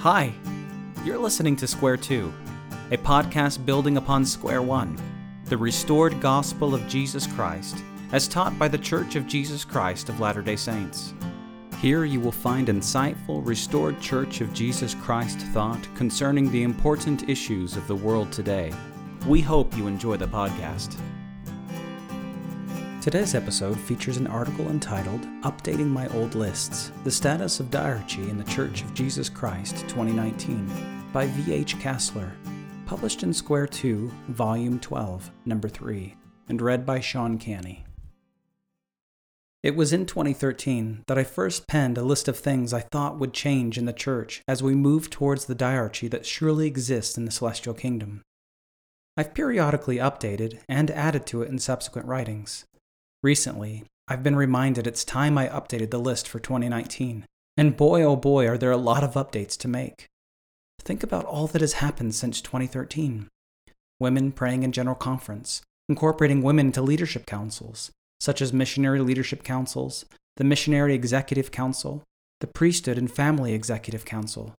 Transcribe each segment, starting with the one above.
Hi, you're listening to Square 2, a podcast building upon Square 1, the restored gospel of Jesus Christ, as taught by the Church of Jesus Christ of Latter day Saints. Here you will find insightful, restored Church of Jesus Christ thought concerning the important issues of the world today. We hope you enjoy the podcast. Today's episode features an article entitled Updating My Old Lists The Status of Diarchy in the Church of Jesus Christ 2019 by V.H. Cassler, published in Square 2, Volume 12, Number 3, and read by Sean Canny. It was in 2013 that I first penned a list of things I thought would change in the church as we move towards the diarchy that surely exists in the celestial kingdom. I've periodically updated and added to it in subsequent writings. Recently, I've been reminded it's time I updated the list for 2019, and boy oh boy are there a lot of updates to make. Think about all that has happened since 2013 women praying in general conference, incorporating women into leadership councils, such as missionary leadership councils, the Missionary Executive Council, the Priesthood and Family Executive Council,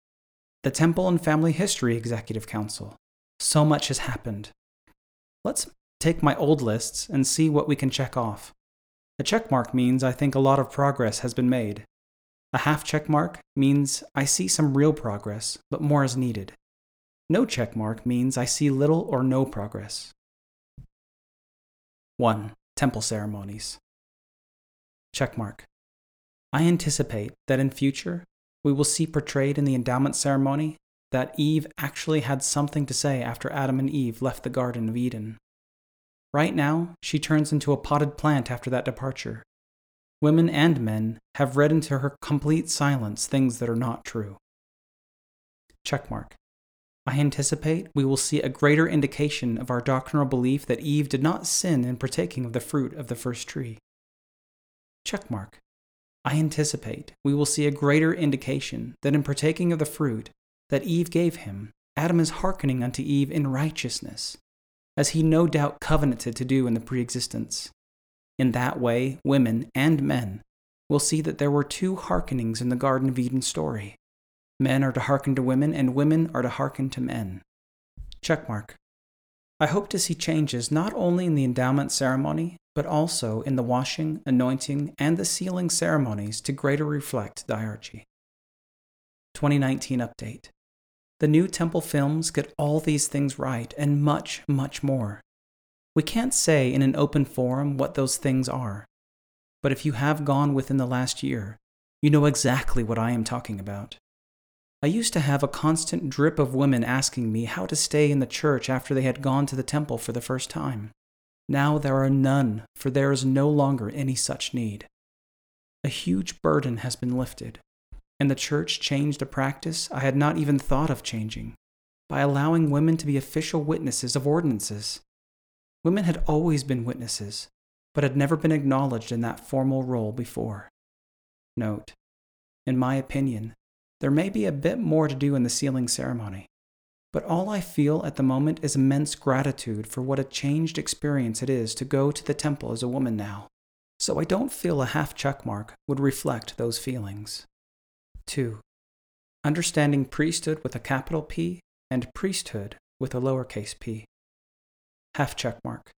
the Temple and Family History Executive Council. So much has happened. Let's take my old lists and see what we can check off. A check mark means I think a lot of progress has been made. A half check mark means I see some real progress, but more is needed. No check mark means I see little or no progress. 1. Temple ceremonies. Check mark. I anticipate that in future we will see portrayed in the endowment ceremony that Eve actually had something to say after Adam and Eve left the Garden of Eden. Right now, she turns into a potted plant after that departure. Women and men have read into her complete silence things that are not true. Checkmark. I anticipate we will see a greater indication of our doctrinal belief that Eve did not sin in partaking of the fruit of the first tree. Checkmark. I anticipate we will see a greater indication that in partaking of the fruit that Eve gave him, Adam is hearkening unto Eve in righteousness, as he no doubt covenanted to do in the preexistence. In that way, women and men will see that there were two hearkenings in the Garden of Eden story. Men are to hearken to women, and women are to hearken to men. Checkmark. I hope to see changes not only in the endowment ceremony, but also in the washing, anointing, and the sealing ceremonies to greater reflect diarchy. 2019 Update the new Temple films get all these things right and much, much more. We can't say in an open forum what those things are. But if you have gone within the last year, you know exactly what I am talking about. I used to have a constant drip of women asking me how to stay in the church after they had gone to the temple for the first time. Now there are none, for there is no longer any such need. A huge burden has been lifted and the church changed a practice I had not even thought of changing by allowing women to be official witnesses of ordinances. Women had always been witnesses, but had never been acknowledged in that formal role before. Note, in my opinion, there may be a bit more to do in the sealing ceremony, but all I feel at the moment is immense gratitude for what a changed experience it is to go to the temple as a woman now. So I don't feel a half check mark would reflect those feelings. 2. Understanding priesthood with a capital P and priesthood with a lowercase p. Half check mark.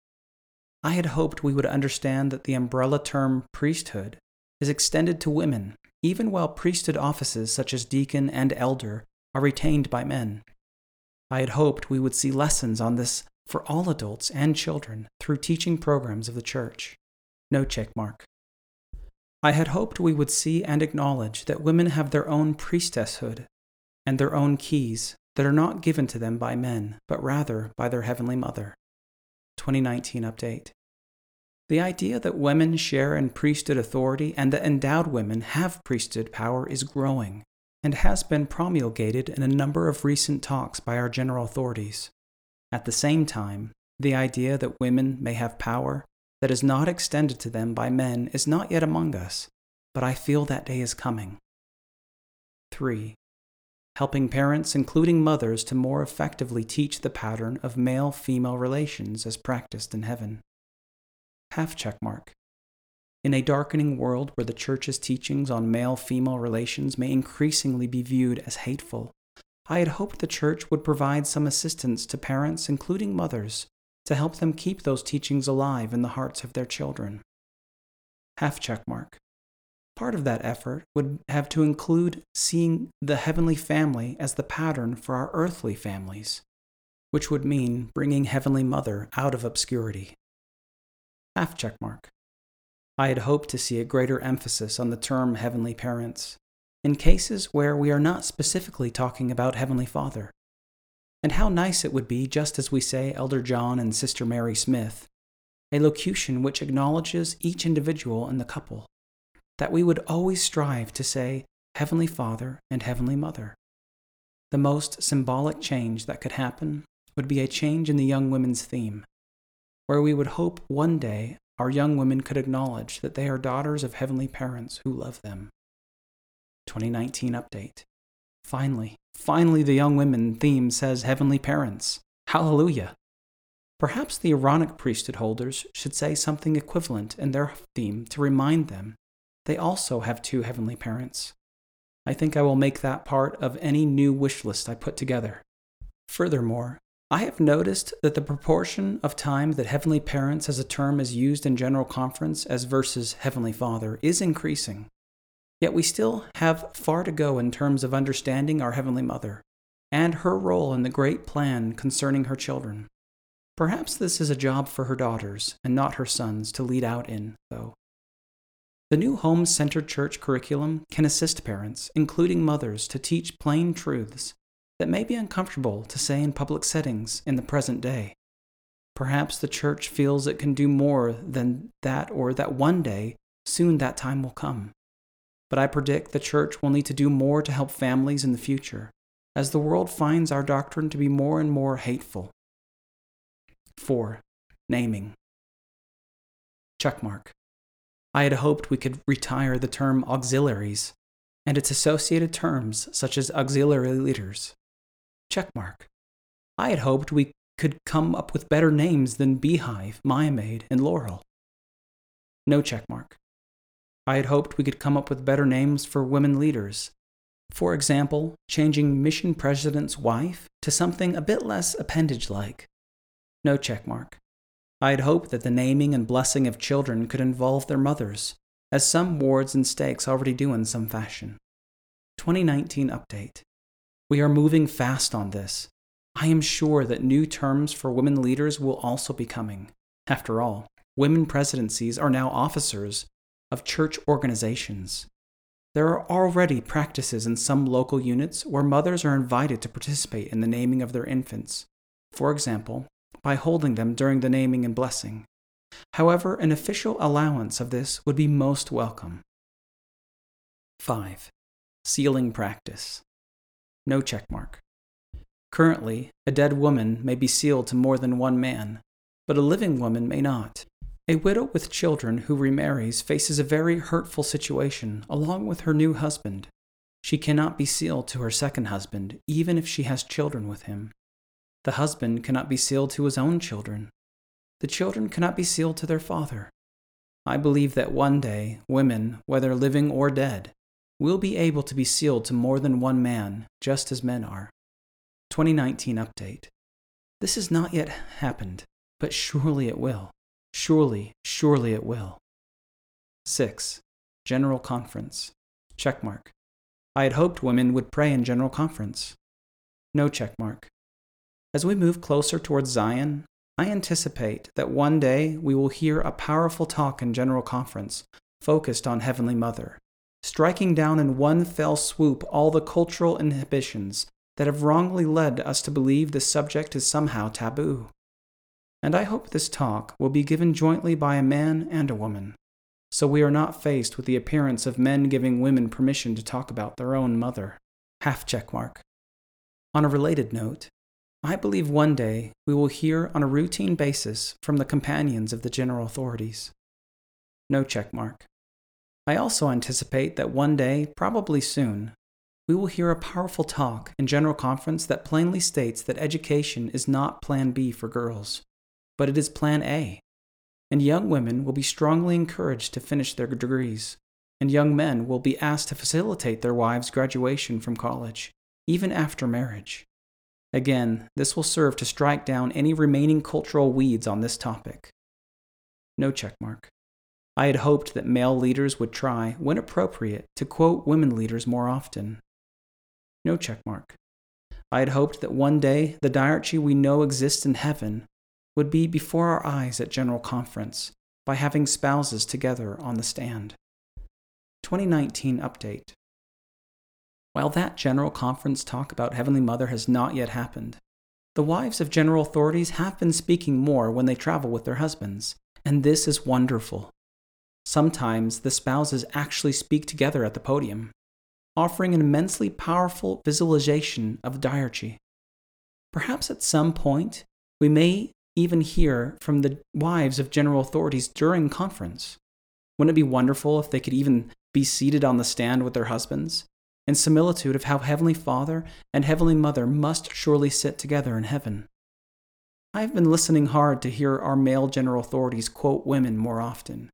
I had hoped we would understand that the umbrella term priesthood is extended to women, even while priesthood offices such as deacon and elder are retained by men. I had hoped we would see lessons on this for all adults and children through teaching programs of the church. No check mark. I had hoped we would see and acknowledge that women have their own priestesshood and their own keys that are not given to them by men, but rather by their Heavenly Mother. 2019 Update. The idea that women share in priesthood authority and that endowed women have priesthood power is growing and has been promulgated in a number of recent talks by our general authorities. At the same time, the idea that women may have power that is not extended to them by men is not yet among us, but I feel that day is coming. 3. Helping parents, including mothers, to more effectively teach the pattern of male female relations as practiced in heaven. Half check mark. In a darkening world where the Church's teachings on male female relations may increasingly be viewed as hateful, I had hoped the church would provide some assistance to parents, including mothers, to help them keep those teachings alive in the hearts of their children. Half check mark. Part of that effort would have to include seeing the heavenly family as the pattern for our earthly families, which would mean bringing Heavenly Mother out of obscurity. Half check mark. I had hoped to see a greater emphasis on the term heavenly parents in cases where we are not specifically talking about Heavenly Father. And how nice it would be, just as we say Elder John and Sister Mary Smith, a locution which acknowledges each individual in the couple, that we would always strive to say Heavenly Father and Heavenly Mother. The most symbolic change that could happen would be a change in the young women's theme, where we would hope one day our young women could acknowledge that they are daughters of heavenly parents who love them. 2019 update. Finally, finally, the young women theme says heavenly parents. Hallelujah. Perhaps the Aaronic priesthood holders should say something equivalent in their theme to remind them they also have two heavenly parents. I think I will make that part of any new wish list I put together. Furthermore, I have noticed that the proportion of time that Heavenly Parents as a term is used in General Conference as versus Heavenly Father is increasing. Yet we still have far to go in terms of understanding our Heavenly Mother and her role in the great plan concerning her children. Perhaps this is a job for her daughters and not her sons to lead out in, though. The new home centered church curriculum can assist parents, including mothers, to teach plain truths that may be uncomfortable to say in public settings in the present day. Perhaps the church feels it can do more than that, or that one day, soon that time will come but I predict the church will need to do more to help families in the future, as the world finds our doctrine to be more and more hateful. 4. Naming. Checkmark. I had hoped we could retire the term auxiliaries and its associated terms such as auxiliary leaders. Checkmark. I had hoped we could come up with better names than Beehive, Maid, and Laurel. No checkmark. I had hoped we could come up with better names for women leaders. For example, changing mission president's wife to something a bit less appendage like. No checkmark. I had hoped that the naming and blessing of children could involve their mothers, as some wards and stakes already do in some fashion. 2019 update. We are moving fast on this. I am sure that new terms for women leaders will also be coming. After all, women presidencies are now officers of church organizations. There are already practices in some local units where mothers are invited to participate in the naming of their infants, for example, by holding them during the naming and blessing. However, an official allowance of this would be most welcome. 5. Sealing practice. No checkmark. Currently, a dead woman may be sealed to more than one man, but a living woman may not. A widow with children who remarries faces a very hurtful situation along with her new husband. She cannot be sealed to her second husband, even if she has children with him. The husband cannot be sealed to his own children. The children cannot be sealed to their father. I believe that one day women, whether living or dead, will be able to be sealed to more than one man, just as men are. 2019 update. This has not yet happened, but surely it will. Surely, surely it will. 6. General Conference. Checkmark. I had hoped women would pray in General Conference. No checkmark. As we move closer towards Zion, I anticipate that one day we will hear a powerful talk in General Conference focused on Heavenly Mother, striking down in one fell swoop all the cultural inhibitions that have wrongly led us to believe this subject is somehow taboo and I hope this talk will be given jointly by a man and a woman, so we are not faced with the appearance of men giving women permission to talk about their own mother. Half check mark. On a related note, I believe one day we will hear on a routine basis from the companions of the general authorities. No check mark. I also anticipate that one day, probably soon, we will hear a powerful talk in General Conference that plainly states that education is not Plan B for girls, but it is Plan A. And young women will be strongly encouraged to finish their degrees, and young men will be asked to facilitate their wives' graduation from college. even after marriage. Again, this will serve to strike down any remaining cultural weeds on this topic. No checkmark. I had hoped that male leaders would try, when appropriate, to quote women leaders more often. No checkmark. I had hoped that one day the diarchy we know exists in heaven would be before our eyes at General Conference by having spouses together on the stand. 2019 Update While that General Conference talk about Heavenly Mother has not yet happened, the wives of general authorities have been speaking more when they travel with their husbands, and this is wonderful. Sometimes the spouses actually speak together at the podium, offering an immensely powerful visualization of diarchy. Perhaps at some point, we may even hear from the wives of general authorities during conference. Wouldn't it be wonderful if they could even be seated on the stand with their husbands, in similitude of how Heavenly Father and Heavenly Mother must surely sit together in heaven? I have been listening hard to hear our male general authorities quote women more often,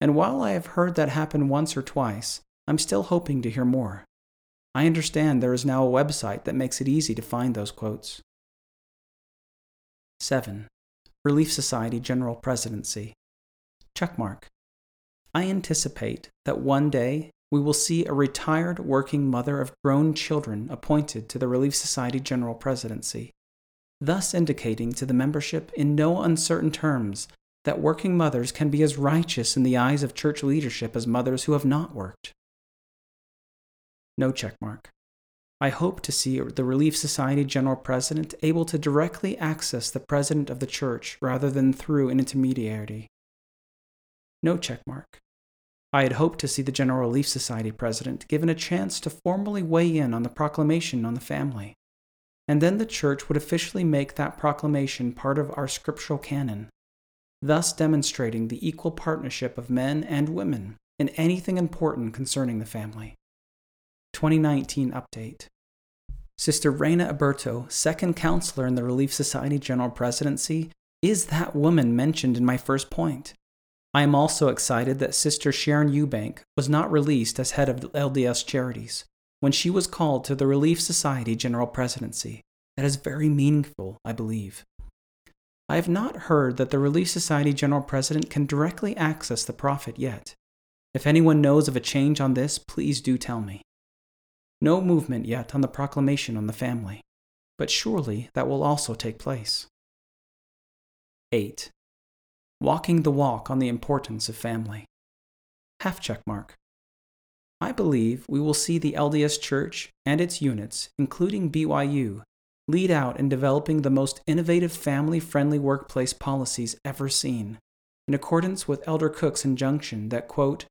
and while I have heard that happen once or twice, I'm still hoping to hear more. I understand there is now a website that makes it easy to find those quotes. 7. Relief Society General Presidency. Checkmark. I anticipate that one day we will see a retired working mother of grown children appointed to the Relief Society General Presidency, thus indicating to the membership in no uncertain terms that working mothers can be as righteous in the eyes of church leadership as mothers who have not worked. No checkmark. I hope to see the Relief Society General President able to directly access the President of the Church rather than through an intermediary. No checkmark. I had hoped to see the General Relief Society President given a chance to formally weigh in on the proclamation on the family, and then the Church would officially make that proclamation part of our scriptural canon, thus demonstrating the equal partnership of men and women in anything important concerning the family. 2019 update. Sister Reyna Aburto, second counselor in the Relief Society General Presidency, is that woman mentioned in my first point. I am also excited that Sister Sharon Eubank was not released as head of LDS Charities when she was called to the Relief Society General Presidency. That is very meaningful, I believe. I have not heard that the Relief Society General President can directly access the prophet yet. If anyone knows of a change on this, please do tell me. No movement yet on the proclamation on the family, but surely that will also take place. 8. Walking the walk on the importance of family. Half check mark. I believe we will see the LDS Church and its units, including BYU, lead out in developing the most innovative family friendly workplace policies ever seen, in accordance with Elder Cook's injunction that, quote,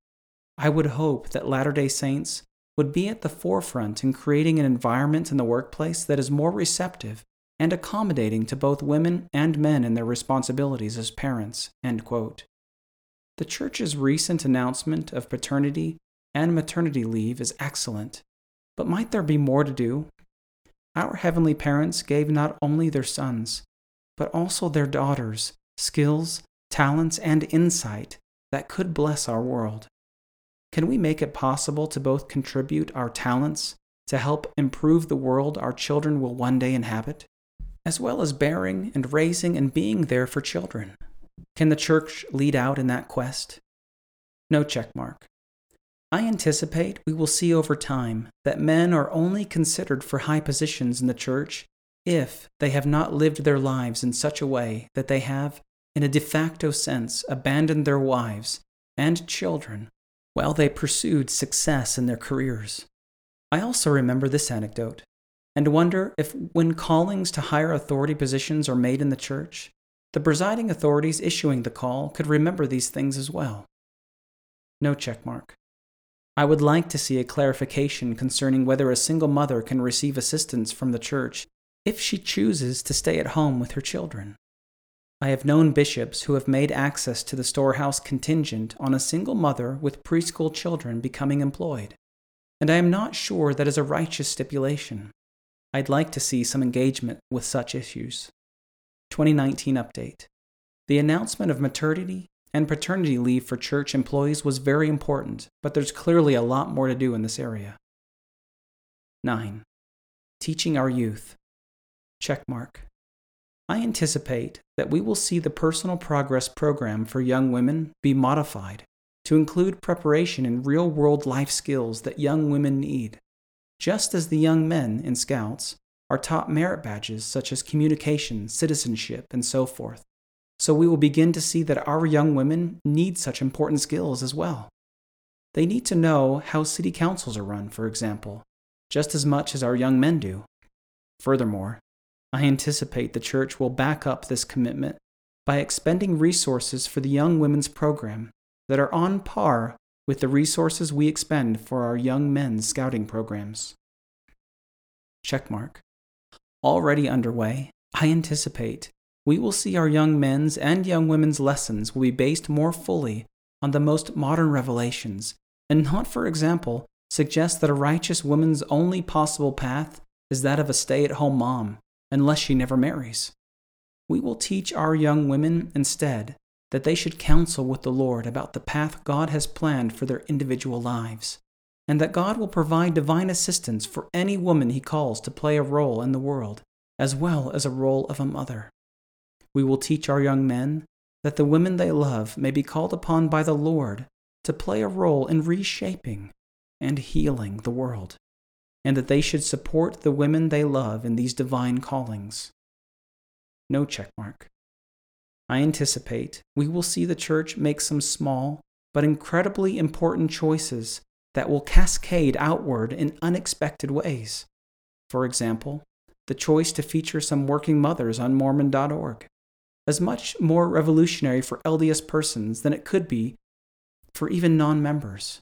I would hope that Latter day Saints would be at the forefront in creating an environment in the workplace that is more receptive and accommodating to both women and men in their responsibilities as parents. The Church's recent announcement of paternity and maternity leave is excellent, but might there be more to do? Our heavenly parents gave not only their sons, but also their daughters skills, talents, and insight that could bless our world. Can we make it possible to both contribute our talents to help improve the world our children will one day inhabit, as well as bearing and raising and being there for children? Can the church lead out in that quest? No checkmark. I anticipate we will see over time that men are only considered for high positions in the church if they have not lived their lives in such a way that they have, in a de facto sense, abandoned their wives and children while they pursued success in their careers. I also remember this anecdote and wonder if, when callings to higher authority positions are made in the church, the presiding authorities issuing the call could remember these things as well. No checkmark. I would like to see a clarification concerning whether a single mother can receive assistance from the church if she chooses to stay at home with her children. I have known bishops who have made access to the storehouse contingent on a single mother with preschool children becoming employed, and I am not sure that is a righteous stipulation. I'd like to see some engagement with such issues. 2019 update. The announcement of maternity and paternity leave for church employees was very important, but there's clearly a lot more to do in this area. 9. teaching our youth. Checkmark. I anticipate that we will see the Personal Progress Program for young women be modified to include preparation in real world life skills that young women need, just as the young men in Scouts are taught merit badges such as communication, citizenship, and so forth. So we will begin to see that our young women need such important skills as well. They need to know how city councils are run, for example, just as much as our young men do. Furthermore, I anticipate the church will back up this commitment by expending resources for the Young Women's Program that are on par with the resources we expend for our young men's scouting programs. Checkmark. Already underway, I anticipate we will see our young men's and young women's lessons will be based more fully on the most modern revelations, and not, for example, suggest that a righteous woman's only possible path is that of a stay at home mom, unless she never marries. We will teach our young women instead that they should counsel with the Lord about the path God has planned for their individual lives, and that God will provide divine assistance for any woman he calls to play a role in the world, as well as a role of a mother. We will teach our young men that the women they love may be called upon by the Lord to play a role in reshaping and healing the world, and that they should support the women they love in these divine callings. No checkmark. I anticipate we will see the church make some small but incredibly important choices that will cascade outward in unexpected ways. For example, the choice to feature some working mothers on Mormon.org, as much more revolutionary for LDS persons than it could be for even non members.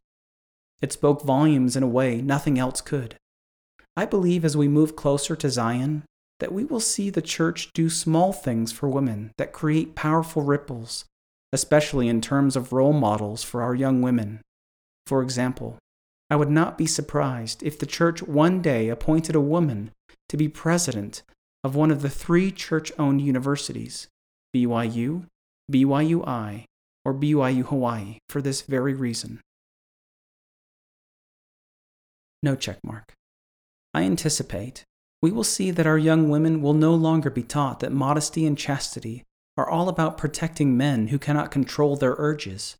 It spoke volumes in a way nothing else could. I believe as we move closer to Zion, that we will see the church do small things for women that create powerful ripples, especially in terms of role models for our young women. For example, I would not be surprised if the church one day appointed a woman to be president of one of the three church owned universities BYU, BYUI, or BYU Hawaii for this very reason. No checkmark. I anticipate we will see that our young women will no longer be taught that modesty and chastity are all about protecting men who cannot control their urges,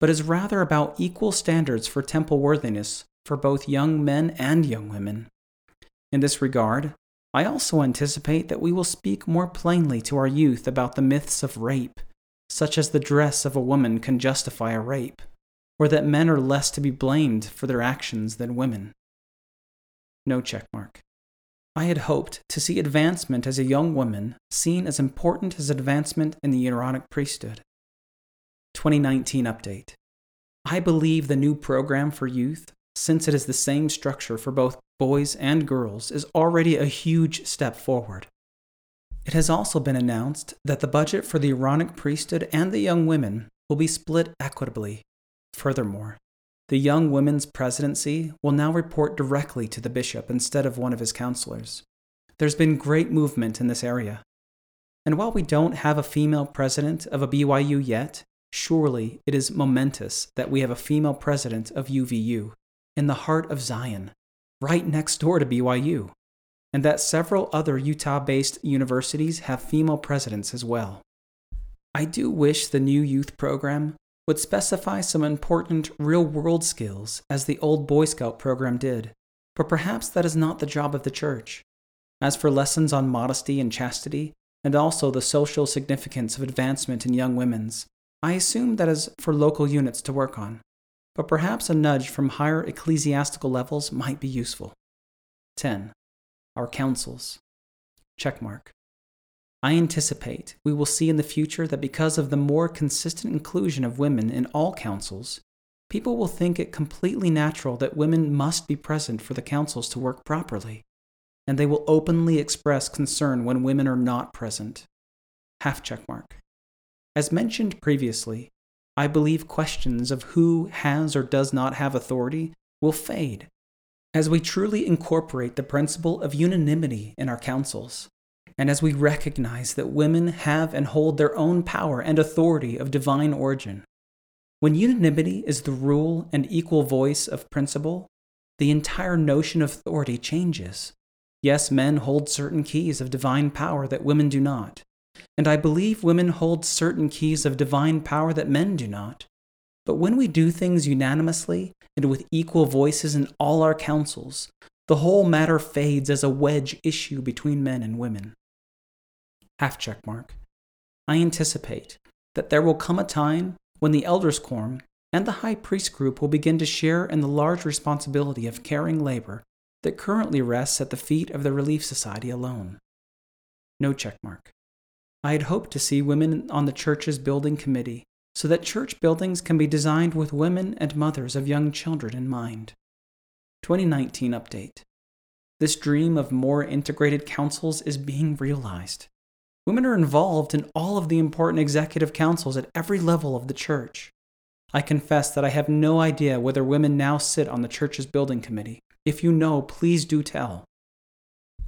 but is rather about equal standards for temple worthiness for both young men and young women. In this regard, I also anticipate that we will speak more plainly to our youth about the myths of rape, such as the dress of a woman can justify a rape, or that men are less to be blamed for their actions than women. No checkmark. I had hoped to see advancement as a young woman seen as important as advancement in the Aaronic priesthood. 2019 update. I believe the new program for youth, since it is the same structure for both boys and girls, is already a huge step forward. It has also been announced that the budget for the Aaronic priesthood and the young women will be split equitably. Furthermore, the young women's presidency will now report directly to the bishop instead of one of his counselors. There's been great movement in this area. And while we don't have a female president of a BYU yet, surely it is momentous that we have a female president of UVU in the heart of Zion, right next door to BYU, and that several other Utah based universities have female presidents as well. I do wish the new youth program would specify some important real world skills, as the old Boy Scout program did, but perhaps that is not the job of the church. As for lessons on modesty and chastity, and also the social significance of advancement in young women's, I assume that is for local units to work on, but perhaps a nudge from higher ecclesiastical levels might be useful. 10. Our councils. Checkmark. I anticipate we will see in the future that because of the more consistent inclusion of women in all councils, people will think it completely natural that women must be present for the councils to work properly, and they will openly express concern when women are not present. Half checkmark. As mentioned previously, I believe questions of who has or does not have authority will fade as we truly incorporate the principle of unanimity in our councils and as we recognize that women have and hold their own power and authority of divine origin. When unanimity is the rule and equal voice of principle, the entire notion of authority changes. Yes, men hold certain keys of divine power that women do not. And I believe women hold certain keys of divine power that men do not. But when we do things unanimously and with equal voices in all our councils, the whole matter fades as a wedge issue between men and women. Half check mark. I anticipate that there will come a time when the elders' quorum and the high priest group will begin to share in the large responsibility of carrying labor that currently rests at the feet of the Relief Society alone. No check mark. I had hoped to see women on the church's building committee so that church buildings can be designed with women and mothers of young children in mind. 2019 update. This dream of more integrated councils is being realized. Women are involved in all of the important executive councils at every level of the church. I confess that I have no idea whether women now sit on the church's building committee. If you know, please do tell.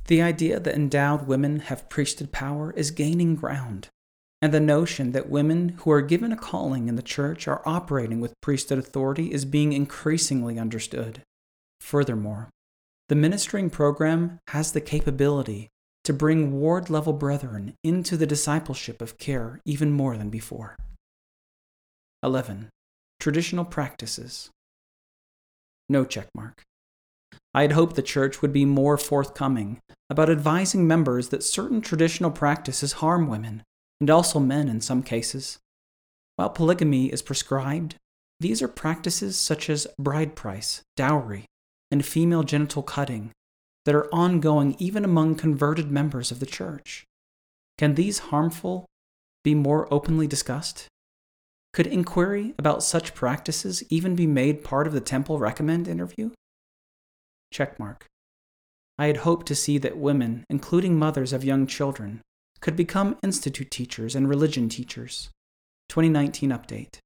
The idea that endowed women have priesthood power is gaining ground, and the notion that women who are given a calling in the church are operating with priesthood authority is being increasingly understood. Furthermore, the ministering program has the capability to bring ward level brethren into the discipleship of care even more than before. 11. Traditional practices. No checkmark. I had hoped the church would be more forthcoming about advising members that certain traditional practices harm women, and also men in some cases. While polygamy is prescribed, these are practices such as bride price, dowry, and female genital cutting that are ongoing even among converted members of the church. Can these harmful be more openly discussed? Could inquiry about such practices even be made part of the temple recommend interview? Checkmark. I had hoped to see that women, including mothers of young children, could become institute teachers and religion teachers. 2019 update.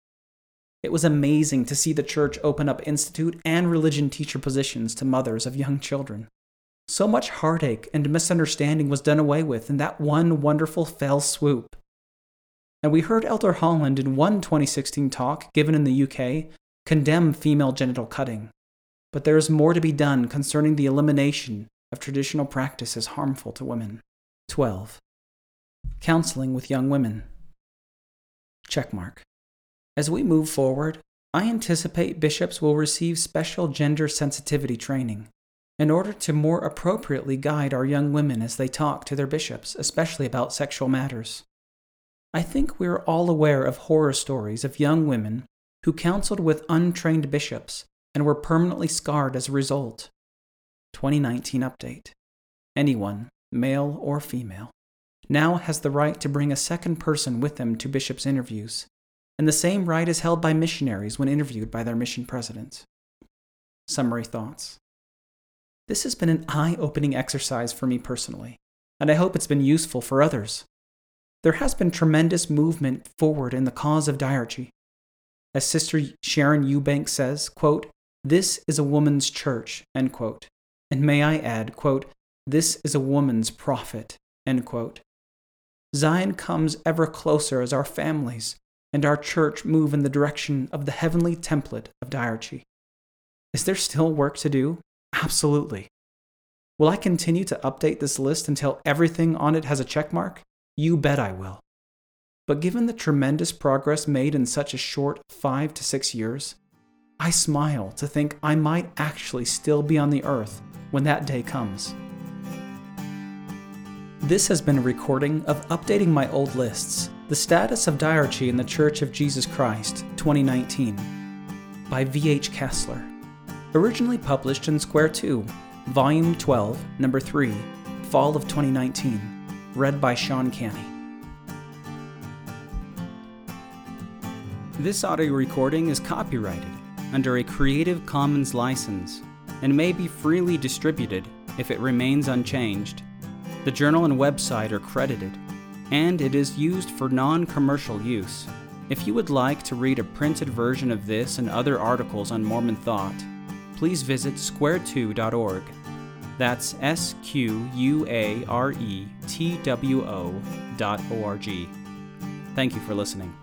It was amazing to see the church open up institute and religion teacher positions to mothers of young children. So much heartache and misunderstanding was done away with in that one wonderful fell swoop. And we heard Elder Holland in one 2016 talk given in the UK condemn female genital cutting but there is more to be done concerning the elimination of traditional practices harmful to women. 12. Counseling with young women. Checkmark. As we move forward, I anticipate bishops will receive special gender sensitivity training in order to more appropriately guide our young women as they talk to their bishops, especially about sexual matters. I think we are all aware of horror stories of young women who counseled with untrained bishops and were permanently scarred as a result. 2019 update. Anyone, male or female, now has the right to bring a second person with them to bishop's interviews, and the same right is held by missionaries when interviewed by their mission president. Summary thoughts. This has been an eye opening exercise for me personally, and I hope it's been useful for others. There has been tremendous movement forward in the cause of diarchy. As Sister Sharon Eubank says, quote, this is a woman's church, end quote. And may I add, quote, this is a woman's prophet, end quote. Zion comes ever closer as our families and our church move in the direction of the heavenly template of diarchy. Is there still work to do? Absolutely. Will I continue to update this list until everything on it has a check mark? You bet I will. But given the tremendous progress made in such a short five to six years, I smile to think I might actually still be on the earth when that day comes. This has been a recording of Updating My Old Lists The Status of Diarchy in the Church of Jesus Christ, 2019, by V.H. Cassler. Originally published in Square 2, Volume 12, Number 3, Fall of 2019. Read by Sean Canny. This audio recording is copyrighted under a Creative Commons license and may be freely distributed if it remains unchanged. The journal and website are credited, and it is used for non commercial use. If you would like to read a printed version of this and other articles on Mormon thought, please visit square2.org. That's S Q U A R E T W O dot O R G. Thank you for listening.